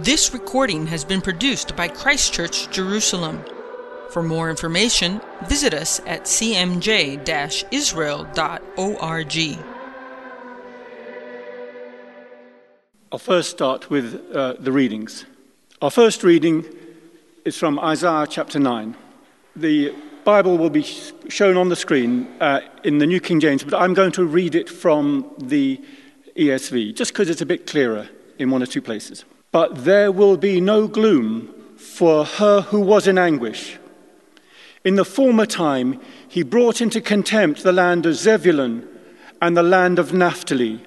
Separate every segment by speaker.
Speaker 1: This recording has been produced by Christ Church Jerusalem. For more information, visit us at cmj israel.org.
Speaker 2: I'll first start with uh, the readings. Our first reading is from Isaiah chapter 9. The Bible will be shown on the screen uh, in the New King James, but I'm going to read it from the ESV, just because it's a bit clearer in one or two places. But there will be no gloom for her who was in anguish. In the former time, he brought into contempt the land of Zebulun and the land of Naphtali.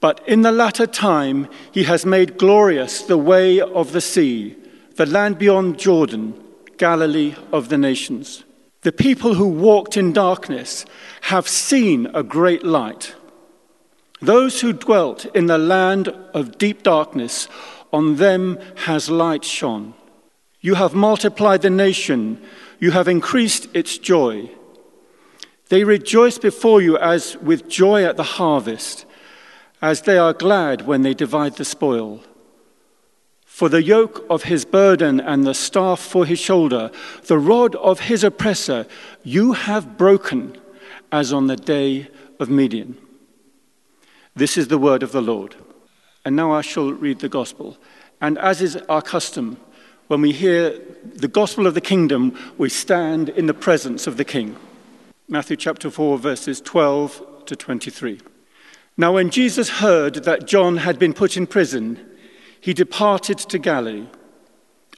Speaker 2: But in the latter time, he has made glorious the way of the sea, the land beyond Jordan, Galilee of the nations. The people who walked in darkness have seen a great light. Those who dwelt in the land of deep darkness, on them has light shone. You have multiplied the nation, you have increased its joy. They rejoice before you as with joy at the harvest, as they are glad when they divide the spoil. For the yoke of his burden and the staff for his shoulder, the rod of his oppressor, you have broken as on the day of Midian. This is the word of the Lord. And now I shall read the gospel. And as is our custom, when we hear the gospel of the kingdom, we stand in the presence of the king. Matthew chapter 4, verses 12 to 23. Now, when Jesus heard that John had been put in prison, he departed to Galilee.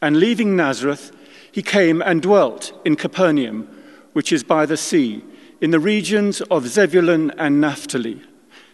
Speaker 2: And leaving Nazareth, he came and dwelt in Capernaum, which is by the sea, in the regions of Zebulun and Naphtali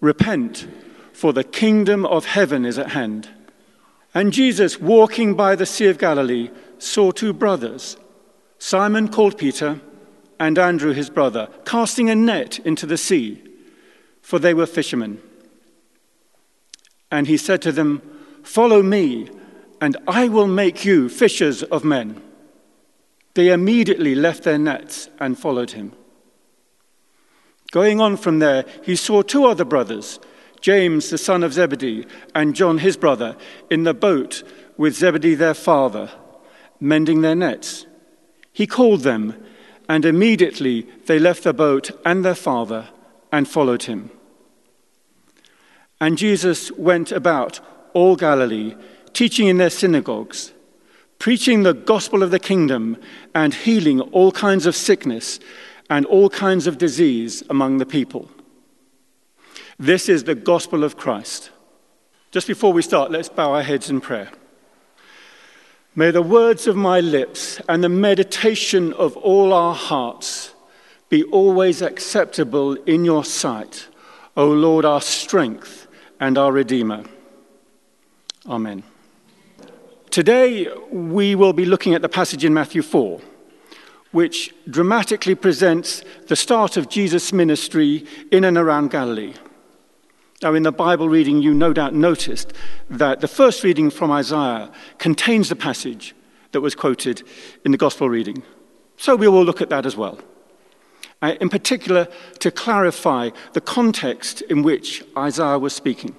Speaker 2: Repent, for the kingdom of heaven is at hand. And Jesus, walking by the Sea of Galilee, saw two brothers, Simon called Peter, and Andrew his brother, casting a net into the sea, for they were fishermen. And he said to them, Follow me, and I will make you fishers of men. They immediately left their nets and followed him. Going on from there, he saw two other brothers, James the son of Zebedee and John his brother, in the boat with Zebedee their father, mending their nets. He called them, and immediately they left the boat and their father and followed him. And Jesus went about all Galilee, teaching in their synagogues, preaching the gospel of the kingdom, and healing all kinds of sickness and all kinds of disease among the people. This is the gospel of Christ. Just before we start, let's bow our heads in prayer. May the words of my lips and the meditation of all our hearts be always acceptable in your sight, O Lord, our strength and our Redeemer. Amen. Today, we will be looking at the passage in Matthew 4 which dramatically presents the start of Jesus' ministry in and around Galilee. Now, in the Bible reading, you no doubt noticed that the first reading from Isaiah contains the passage that was quoted in the Gospel reading. So we will look at that as well. Uh, in particular, to clarify the context in which Isaiah was speaking.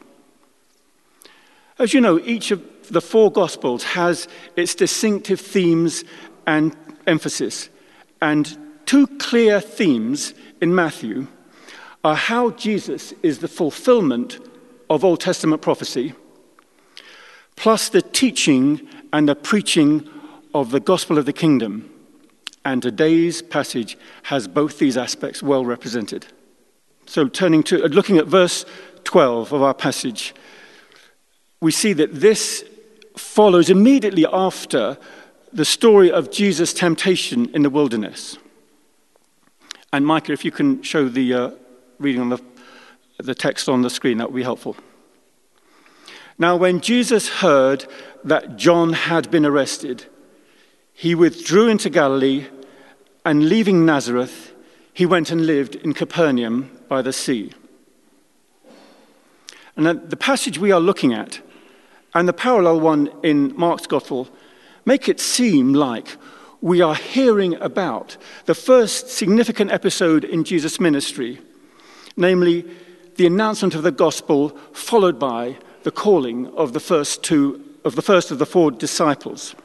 Speaker 2: As you know, each of the four Gospels has its distinctive themes and emphasis. And two clear themes in Matthew are how Jesus is the fulfillment of Old Testament prophecy, plus the teaching and the preaching of the gospel of the kingdom. And today's passage has both these aspects well represented. So, turning to looking at verse 12 of our passage, we see that this follows immediately after the story of Jesus' temptation in the wilderness. And Micah, if you can show the uh, reading on the, the text on the screen, that would be helpful. Now, when Jesus heard that John had been arrested, he withdrew into Galilee, and leaving Nazareth, he went and lived in Capernaum by the sea. And the passage we are looking at, and the parallel one in Mark's Gospel, make it seem like we are hearing about the first significant episode in Jesus' ministry, namely the announcement of the gospel, followed by the calling of the first two of the first of the four disciples.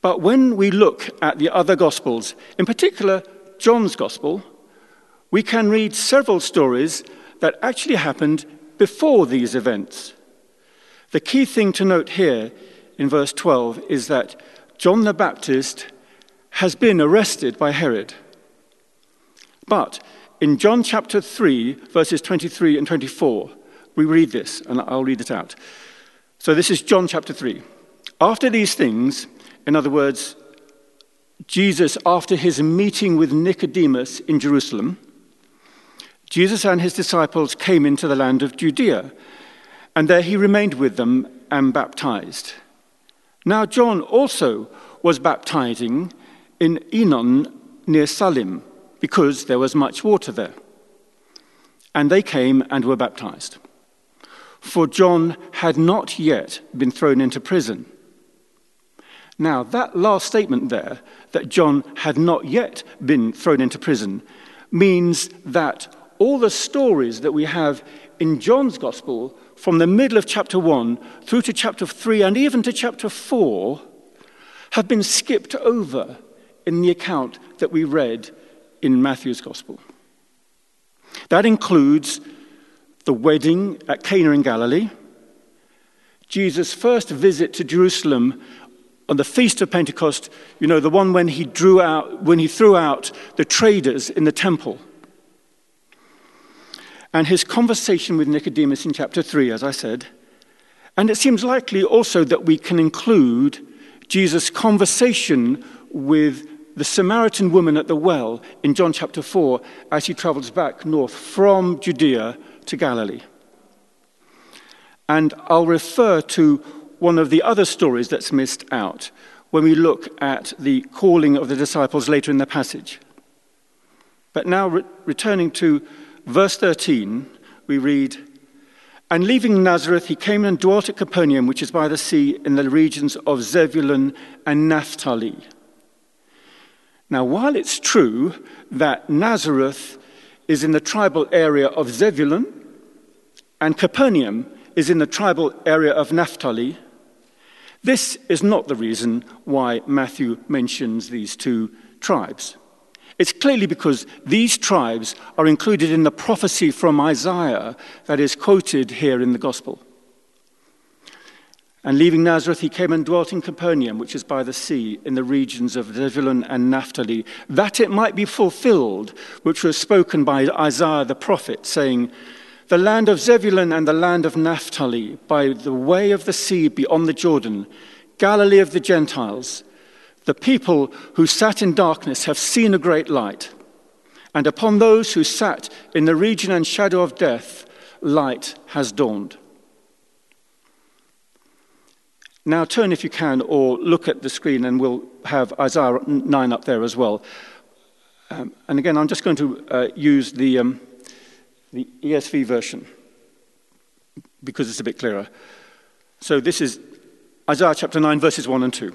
Speaker 2: But when we look at the other gospels, in particular John's gospel, we can read several stories that actually happened before these events. The key thing to note here in verse 12 is that John the Baptist has been arrested by Herod. But in John chapter 3, verses 23 and 24, we read this, and I'll read it out. So this is John chapter 3. After these things, in other words, Jesus, after his meeting with Nicodemus in Jerusalem, Jesus and his disciples came into the land of Judea, and there he remained with them and baptized. Now, John also was baptizing in Aenon near Salim, because there was much water there. And they came and were baptized for John had not yet been thrown into prison. Now, that last statement there, that John had not yet been thrown into prison, means that all the stories that we have in John's Gospel, from the middle of chapter 1 through to chapter 3 and even to chapter 4, have been skipped over in the account that we read in Matthew's Gospel. That includes the wedding at Cana in Galilee, Jesus' first visit to Jerusalem on the feast of Pentecost, you know, the one when he drew out when he threw out the traders in the temple. And his conversation with Nicodemus in chapter 3, as I said. And it seems likely also that we can include Jesus' conversation with the Samaritan woman at the well in John chapter 4 as he travels back north from Judea to Galilee. And I'll refer to one of the other stories that's missed out when we look at the calling of the disciples later in the passage. But now, re- returning to verse 13, we read, And leaving Nazareth, he came and dwelt at Capernaum, which is by the sea, in the regions of Zebulun and Naphtali. Now, while it's true that Nazareth is in the tribal area of Zebulun, and Capernaum is in the tribal area of Naphtali. This is not the reason why Matthew mentions these two tribes. It's clearly because these tribes are included in the prophecy from Isaiah that is quoted here in the Gospel. And leaving Nazareth, he came and dwelt in Capernaum, which is by the sea, in the regions of Zebulun and Naphtali, that it might be fulfilled, which was spoken by Isaiah the prophet, saying, The land of Zebulun and the land of Naphtali, by the way of the sea beyond the Jordan, Galilee of the Gentiles, the people who sat in darkness have seen a great light. And upon those who sat in the region and shadow of death, light has dawned. Now, turn if you can, or look at the screen, and we'll have Isaiah 9 up there as well. Um, and again, I'm just going to uh, use the, um, the ESV version because it's a bit clearer. So, this is Isaiah chapter 9, verses 1 and 2.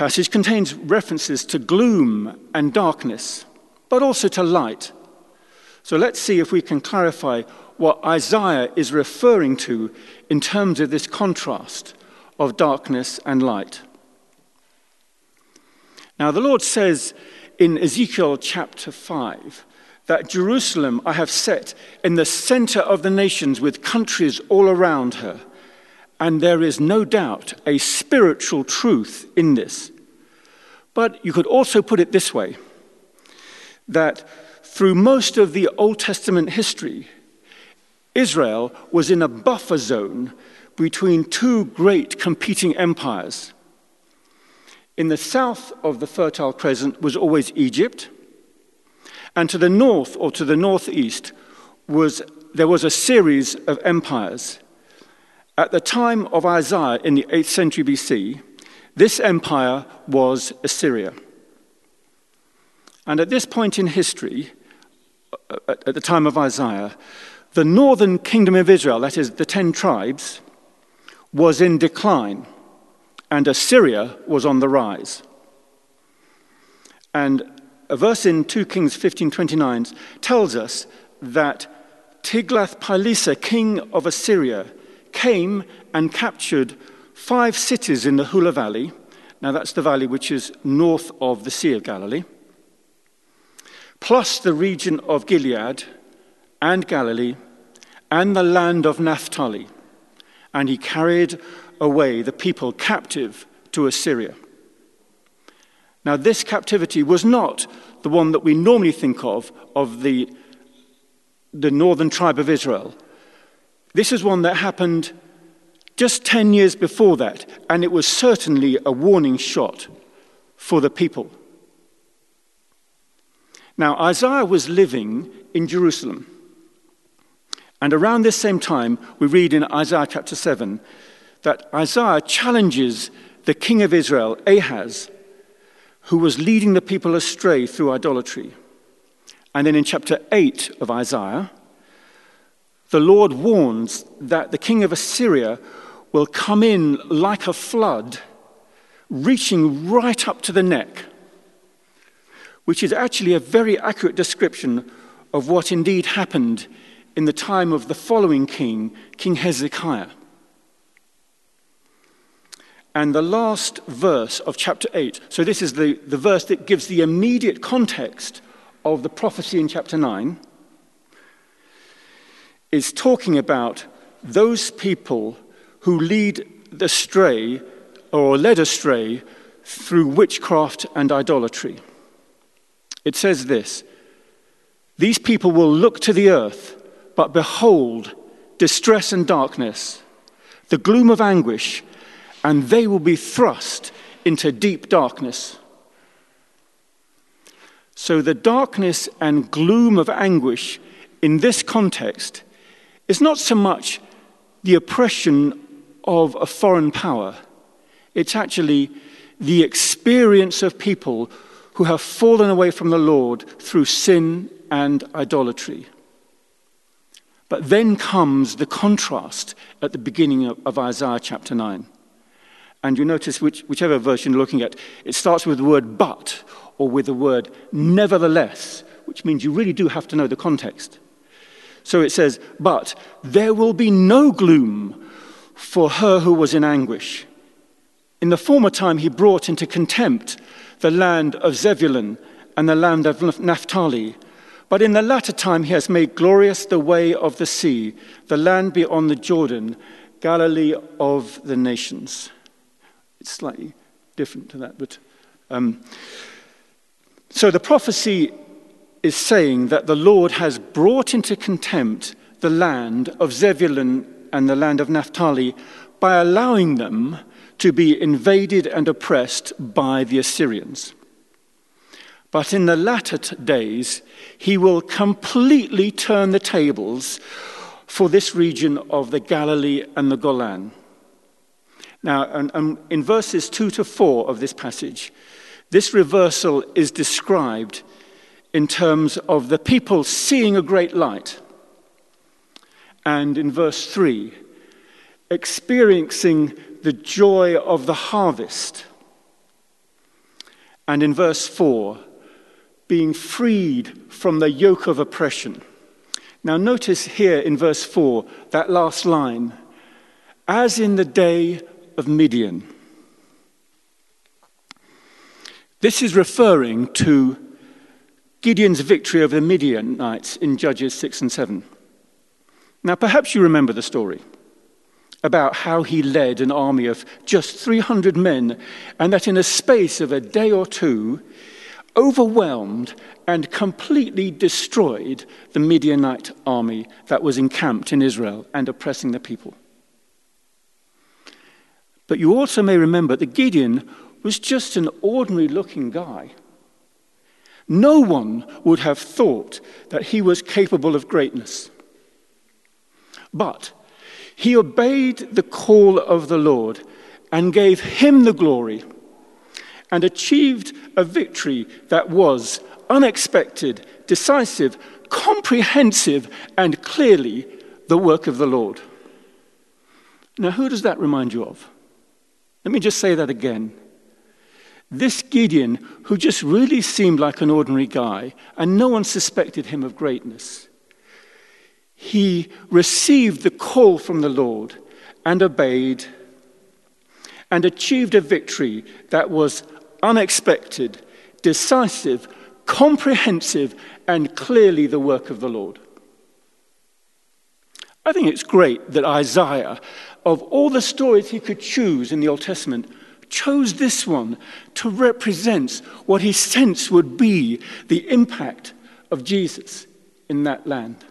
Speaker 2: passage contains references to gloom and darkness, but also to light. So let's see if we can clarify what Isaiah is referring to in terms of this contrast of darkness and light. Now, the Lord says in Ezekiel chapter 5 that Jerusalem I have set in the center of the nations with countries all around her. And there is no doubt a spiritual truth in this. But you could also put it this way that through most of the Old Testament history, Israel was in a buffer zone between two great competing empires. In the south of the Fertile Crescent was always Egypt, and to the north or to the northeast was there was a series of empires. At the time of Isaiah in the 8th century BC, this empire was Assyria. And at this point in history, uh, at the time of Isaiah, the northern kingdom of Israel, that is, the ten tribes, was in decline, and Assyria was on the rise. And a verse in 2 Kings 15:29 tells us that Tiglath-Pileser, king of Assyria, came and captured five cities in the Hula Valley. Now, that's the valley which is north of the Sea of Galilee, plus the region of Gilead and Galilee and the land of Naphtali. And he carried away the people captive to Assyria. Now, this captivity was not the one that we normally think of, of the, the northern tribe of Israel. This is one that happened just 10 years before that, and it was certainly a warning shot for the people. Now, Isaiah was living in Jerusalem. And around this same time, we read in Isaiah chapter 7 that Isaiah challenges the king of Israel, Ahaz, who was leading the people astray through idolatry. And then in chapter 8 of Isaiah, the Lord warns that the king of Assyria will come in like a flood, reaching right up to the neck, which is actually a very accurate description of what indeed happened in the time of the following king, King Hezekiah. And the last verse of chapter 8, so this is the, the verse that gives the immediate context of the prophecy in chapter 9, is talking about those people who lead astray or led astray through witchcraft and idolatry. It says this These people will look to the earth, but behold distress and darkness, the gloom of anguish and they will be thrust into deep darkness. So, the darkness and gloom of anguish in this context is not so much the oppression of a foreign power, it's actually the experience of people who have fallen away from the Lord through sin and idolatry. But then comes the contrast at the beginning of, of Isaiah chapter 9. And you notice which, whichever version you're looking at, it starts with the word but or with the word nevertheless, which means you really do have to know the context. So it says, But there will be no gloom for her who was in anguish. In the former time, he brought into contempt the land of Zebulun and the land of Naphtali. But in the latter time, he has made glorious the way of the sea, the land beyond the Jordan, Galilee of the nations. It's slightly different to that, but. Um, so the prophecy is saying that the Lord has brought into contempt the land of Zebulun and the land of Naphtali by allowing them to be invaded and oppressed by the Assyrians. But in the latter days, he will completely turn the tables for this region of the Galilee and the Golan. Now, and, and in verses 2 to 4 of this passage, this reversal is described in terms of the people seeing a great light. And in verse 3, experiencing the joy of the harvest. And in verse 4, being freed from the yoke of oppression. Now, notice here in verse 4, that last line, as in the day of Midian. This is referring to Gideon's victory over the Midianites in Judges 6 and 7. Now, perhaps you remember the story. about how he led an army of just 300 men, and that in a space of a day or two, overwhelmed and completely destroyed the Midianite army that was encamped in Israel and oppressing the people. But you also may remember that Gideon was just an ordinary looking guy. No one would have thought that he was capable of greatness. But he obeyed the call of the Lord and gave him the glory and achieved a victory that was unexpected, decisive, comprehensive, and clearly the work of the Lord. Now, who does that remind you of? Let me just say that again. This Gideon, who just really seemed like an ordinary guy, and no one suspected him of greatness, he received the call from the Lord and obeyed and achieved a victory that was unexpected, decisive, comprehensive, and clearly the work of the Lord. I think it's great that Isaiah, of all the stories he could choose in the Old Testament, chose this one to represent what he sensed would be the impact of Jesus in that land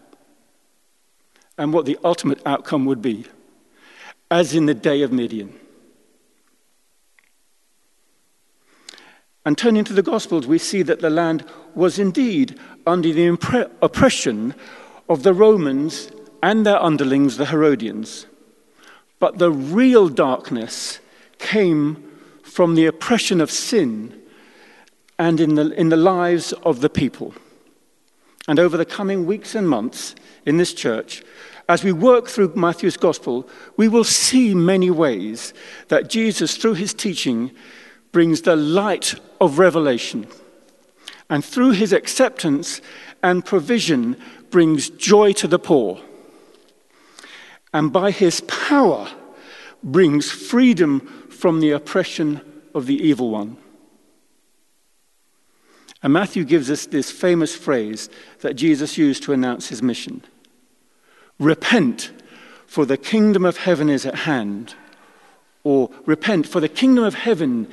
Speaker 2: and what the ultimate outcome would be, as in the day of Midian. And turning to the Gospels, we see that the land was indeed under the impre- oppression of the Romans and their underlings, the Herodians. But the real darkness came from the oppression of sin and in the, in the lives of the people. And over the coming weeks and months in this church, as we work through Matthew's gospel, we will see many ways that Jesus, through his teaching, brings the light of revelation. And through his acceptance and provision, brings joy to the poor. And by his power, brings freedom from the oppression of the evil one. And Matthew gives us this famous phrase that Jesus used to announce his mission. Repent, for the kingdom of heaven is at hand. Or repent, for the kingdom of heaven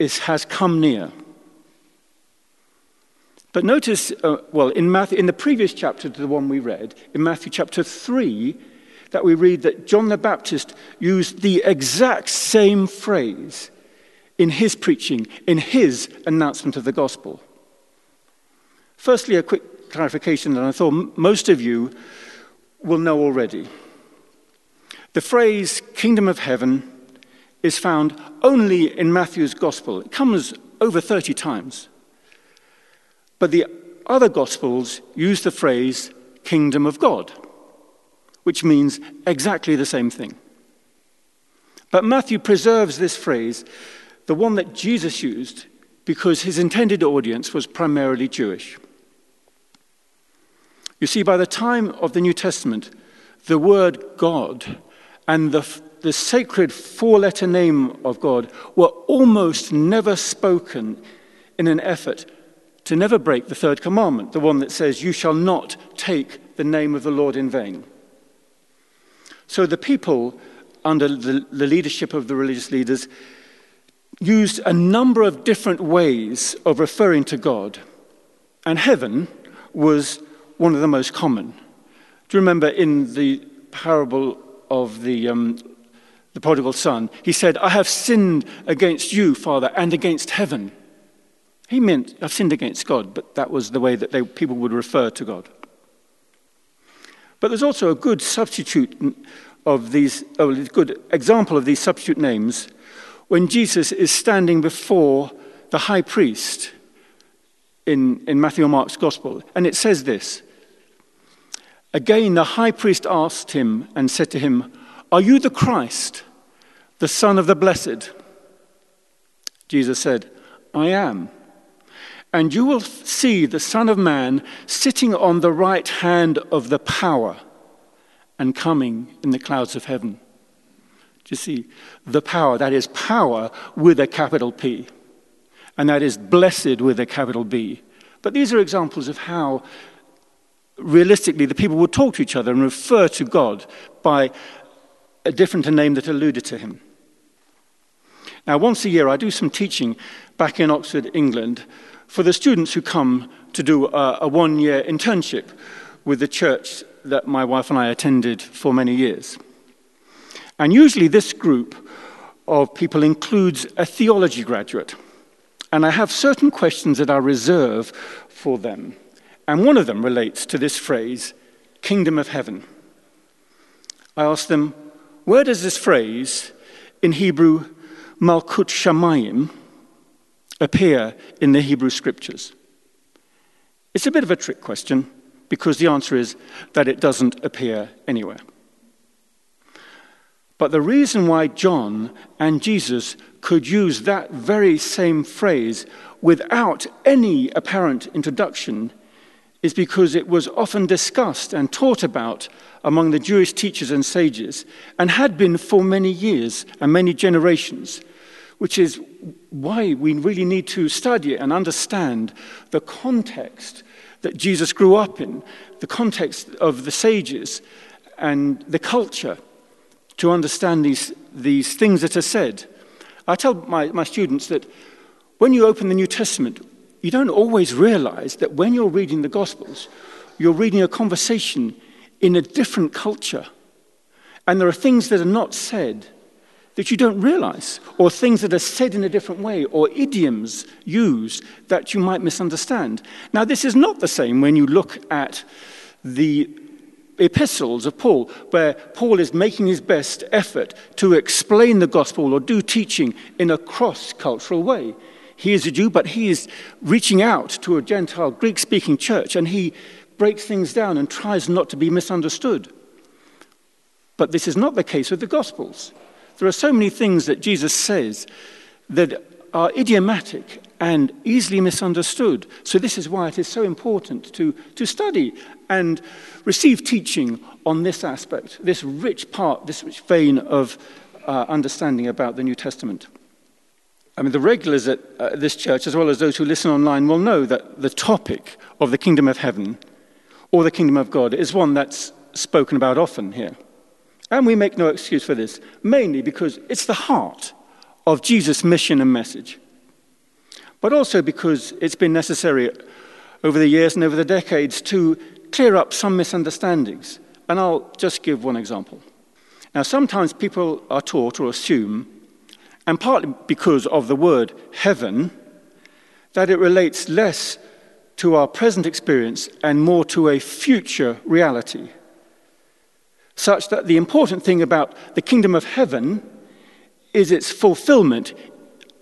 Speaker 2: is, has come near. But notice, uh, well, in, Matthew, in the previous chapter to the one we read, in Matthew chapter 3, that we read that John the Baptist used the exact same phrase in his preaching, in his announcement of the gospel. Firstly, a quick clarification that I thought most of you will know already. The phrase kingdom of heaven is found only in Matthew's gospel. It comes over 30 times. But the other gospels use the phrase kingdom of God, which means exactly the same thing. But Matthew preserves this phrase, the one that Jesus used, because his intended audience was primarily Jewish. You see, by the time of the New Testament, the word God and the, the sacred four letter name of God were almost never spoken in an effort to never break the third commandment, the one that says, You shall not take the name of the Lord in vain. So the people, under the, the leadership of the religious leaders, used a number of different ways of referring to God. And heaven was one of the most common. Do you remember in the parable of the, um, the prodigal son? He said, I have sinned against you, Father, and against heaven. He meant, I've sinned against God, but that was the way that they, people would refer to God. But there's also a good substitute of these, a good example of these substitute names when Jesus is standing before the high priest in, in Matthew or Mark's gospel. And it says this Again, the high priest asked him and said to him, Are you the Christ, the Son of the Blessed? Jesus said, I am. And you will see the Son of Man sitting on the right hand of the power and coming in the clouds of heaven. Do you see? The power, that is power with a capital P, and that is blessed with a capital B. But these are examples of how realistically, the people would talk to each other and refer to God by a different name that alluded to him. Now, once a year, I do some teaching back in Oxford, England, for the students who come to do a, a one year internship with the church that my wife and I attended for many years. And usually, this group of people includes a theology graduate. And I have certain questions that I reserve for them. And one of them relates to this phrase, kingdom of heaven. I ask them, where does this phrase in Hebrew, Malkut Shamayim, appear in the Hebrew scriptures? It's a bit of a trick question because the answer is that it doesn't appear anywhere. But the reason why John and Jesus could use that very same phrase without any apparent introduction is because it was often discussed and taught about among the Jewish teachers and sages, and had been for many years and many generations, which is why we really need to study and understand the context that Jesus grew up in, the context of the sages and the culture to understand these, these things that are said. I tell my, my students that when you open the New Testament, you don't always realize that when you're reading the Gospels, you're reading a conversation in a different culture. And there are things that are not said that you don't realize, or things that are said in a different way, or idioms used that you might misunderstand. Now, this is not the same when you look at the epistles of Paul, where Paul is making his best effort to explain the gospel or do teaching in a cross cultural way. He is a Jew, but he is reaching out to a Gentile Greek speaking church and he breaks things down and tries not to be misunderstood. But this is not the case with the Gospels. There are so many things that Jesus says that are idiomatic and easily misunderstood. So, this is why it is so important to, to study and receive teaching on this aspect, this rich part, this rich vein of uh, understanding about the New Testament. I mean, the regulars at uh, this church, as well as those who listen online, will know that the topic of the kingdom of heaven or the kingdom of God is one that's spoken about often here. And we make no excuse for this, mainly because it's the heart of Jesus' mission and message. But also because it's been necessary over the years and over the decades to clear up some misunderstandings. And I'll just give one example. Now, sometimes people are taught or assume and partly because of the word heaven, that it relates less to our present experience and more to a future reality. Such that the important thing about the kingdom of heaven is its fulfillment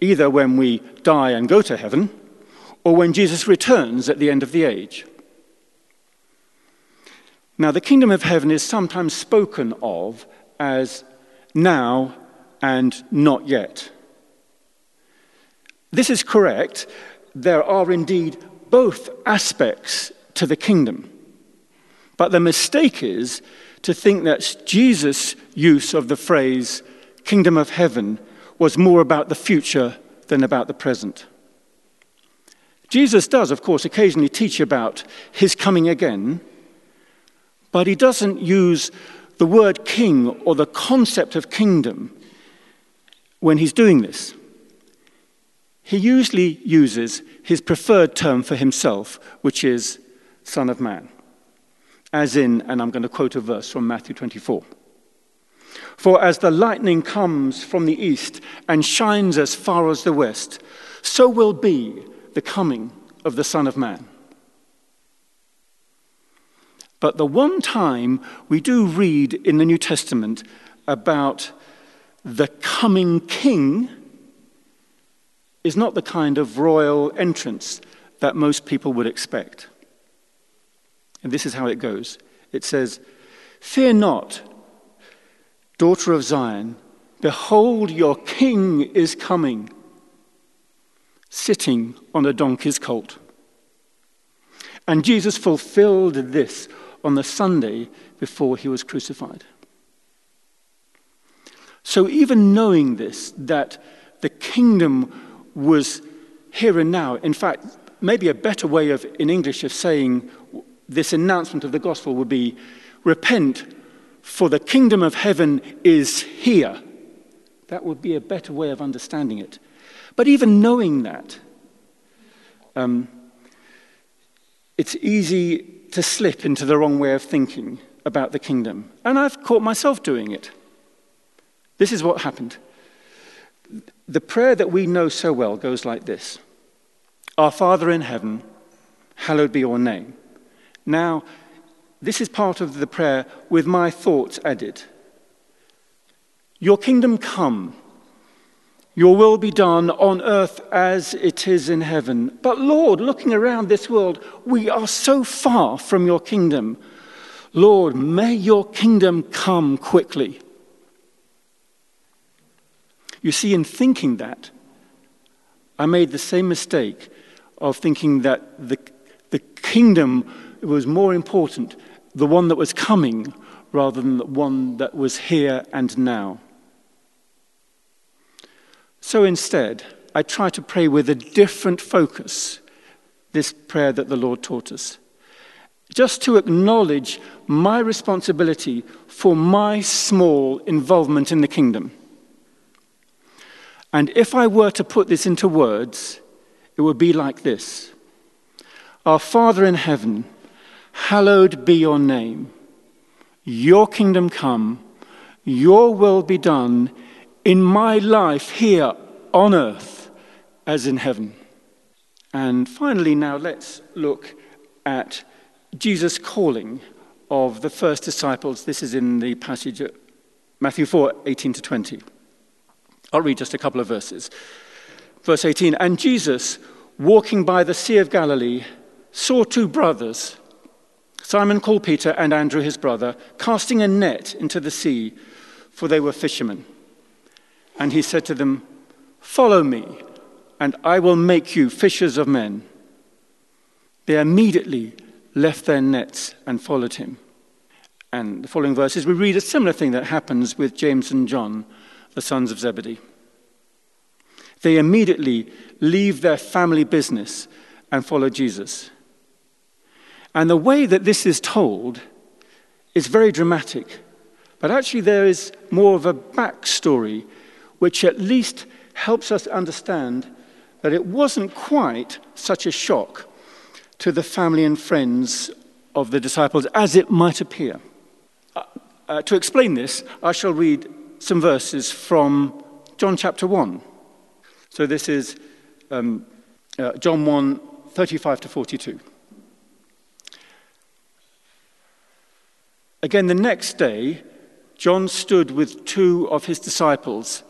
Speaker 2: either when we die and go to heaven or when Jesus returns at the end of the age. Now, the kingdom of heaven is sometimes spoken of as now and not yet. This is correct. There are indeed both aspects to the kingdom. But the mistake is to think that Jesus' use of the phrase kingdom of heaven was more about the future than about the present. Jesus does, of course, occasionally teach about his coming again, but he doesn't use the word king or the concept of kingdom when he's doing this. He usually uses his preferred term for himself, which is Son of Man. As in, and I'm going to quote a verse from Matthew 24. For as the lightning comes from the east and shines as far as the west, so will be the coming of the Son of Man. But the one time we do read in the New Testament about the coming king is not the kind of royal entrance that most people would expect. And this is how it goes it says, Fear not, daughter of Zion, behold, your king is coming, sitting on a donkey's colt. And Jesus fulfilled this on the Sunday before he was crucified. So, even knowing this, that the kingdom was here and now, in fact, maybe a better way of, in English, of saying this announcement of the gospel would be repent, For the kingdom of heaven is here. That would be a better way of understanding it. But even knowing that, um, it's easy to slip into the wrong way of thinking about the kingdom. And I've caught myself doing it. This is what happened. The prayer that we know so well goes like this Our Father in heaven, hallowed be your name. Now, this is part of the prayer with my thoughts added. Your kingdom come. Your will be done on earth as it is in heaven. But Lord, looking around this world, we are so far from your kingdom. Lord, may your kingdom come quickly. You see, in thinking that, I made the same mistake of thinking that the, the kingdom was more important, the one that was coming, rather than the one that was here and now. So instead, I try to pray with a different focus, this prayer that the Lord taught us. Just to acknowledge my responsibility for my small involvement in the kingdom. And if I were to put this into words, it would be like this Our Father in heaven, hallowed be your name. Your kingdom come, your will be done in my life here on earth as in heaven. And finally, now let's look at Jesus' calling of the first disciples. This is in the passage Matthew 4 18 to 20. I'll read just a couple of verses. Verse 18 And Jesus, walking by the Sea of Galilee, saw two brothers, Simon called Peter and Andrew his brother, casting a net into the sea, for they were fishermen. And he said to them, Follow me, and I will make you fishers of men. They immediately left their nets and followed him. And the following verses, we read a similar thing that happens with James and John the sons of Zebedee. They immediately leave their family business and follow Jesus. And the way that this is told is very dramatic. But actually, there is more of a backstory which at least helps us understand that it wasn't quite such a shock to the family and friends of the disciples as it might appear. Uh, uh, to explain this, I shall read some verses from John chapter 1. So this is um, uh, John 1 35 to 42. Again, the next day, John stood with two of his disciples,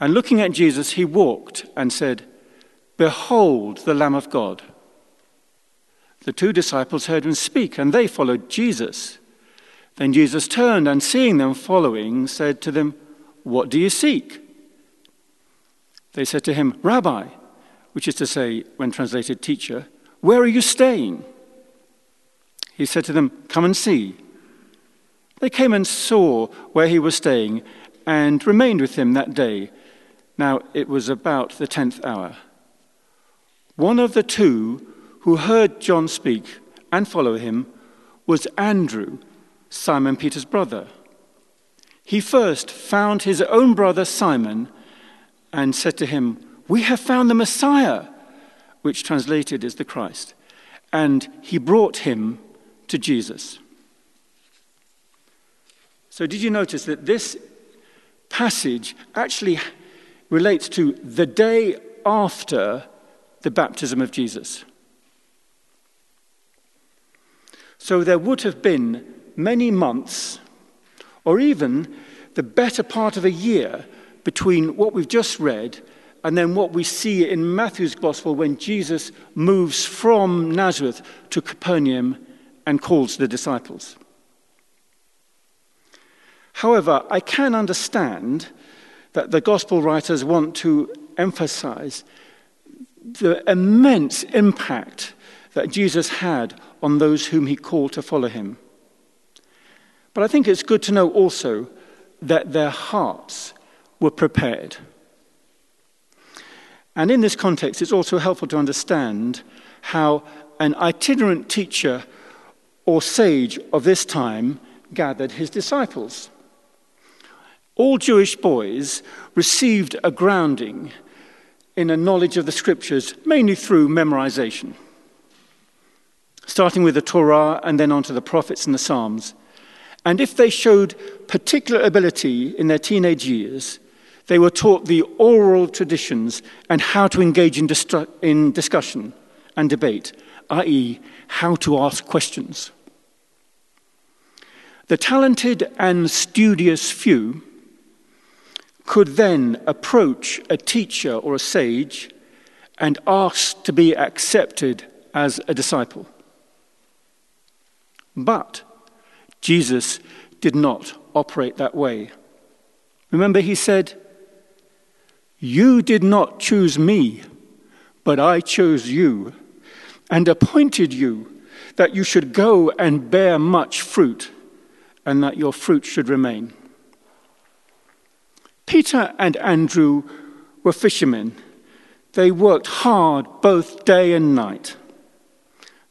Speaker 2: and looking at Jesus, he walked and said, Behold the Lamb of God. The two disciples heard him speak, and they followed Jesus. Then Jesus turned and, seeing them following, said to them, what do you seek? They said to him, Rabbi, which is to say, when translated, teacher, where are you staying? He said to them, Come and see. They came and saw where he was staying and remained with him that day. Now it was about the tenth hour. One of the two who heard John speak and follow him was Andrew, Simon Peter's brother. He first found his own brother Simon and said to him, We have found the Messiah, which translated is the Christ. And he brought him to Jesus. So, did you notice that this passage actually relates to the day after the baptism of Jesus? So, there would have been many months or even the better part of a year between what we've just read and then what we see in Matthew's gospel when Jesus moves from Nazareth to Capernaum and calls the disciples. However, I can understand that the gospel writers want to emphasize the immense impact that Jesus had on those whom he called to follow him. But I think it's good to know also that their hearts were prepared. And in this context, it's also helpful to understand how an itinerant teacher or sage of this time gathered his disciples. All Jewish boys received a grounding in a knowledge of the scriptures, mainly through memorization, starting with the Torah and then on to the prophets and the Psalms. And if they showed particular ability in their teenage years, they were taught the oral traditions and how to engage in, distru- in discussion and debate, i.e., how to ask questions. The talented and studious few could then approach a teacher or a sage and ask to be accepted as a disciple. But Jesus did not operate that way. Remember, he said, You did not choose me, but I chose you and appointed you that you should go and bear much fruit and that your fruit should remain. Peter and Andrew were fishermen. They worked hard both day and night.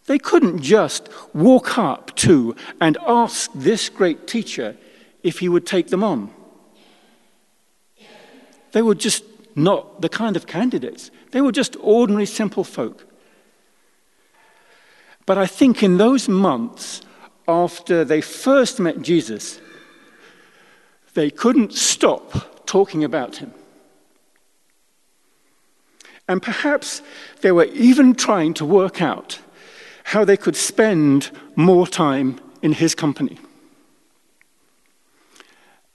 Speaker 2: They couldn't just walk up to and ask this great teacher if he would take them on. They were just not the kind of candidates. They were just ordinary, simple folk. But I think in those months after they first met Jesus, they couldn't stop talking about him. And perhaps they were even trying to work out how they could spend more time in his company.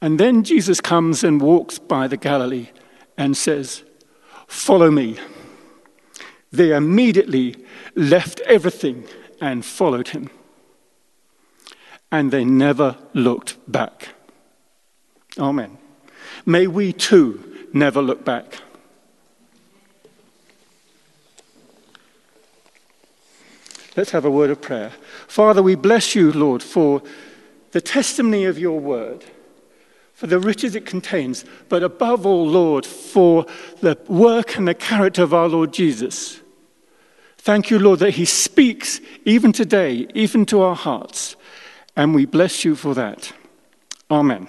Speaker 2: And then Jesus comes and walks by the Galilee and says, Follow me. They immediately left everything and followed him. And they never looked back. Amen. May we too never look back. Let's have a word of prayer. Father, we bless you, Lord, for the testimony of your word, for the riches it contains, but above all, Lord, for the work and the character of our Lord Jesus. Thank you, Lord, that he speaks even today, even to our hearts, and we bless you for that. Amen.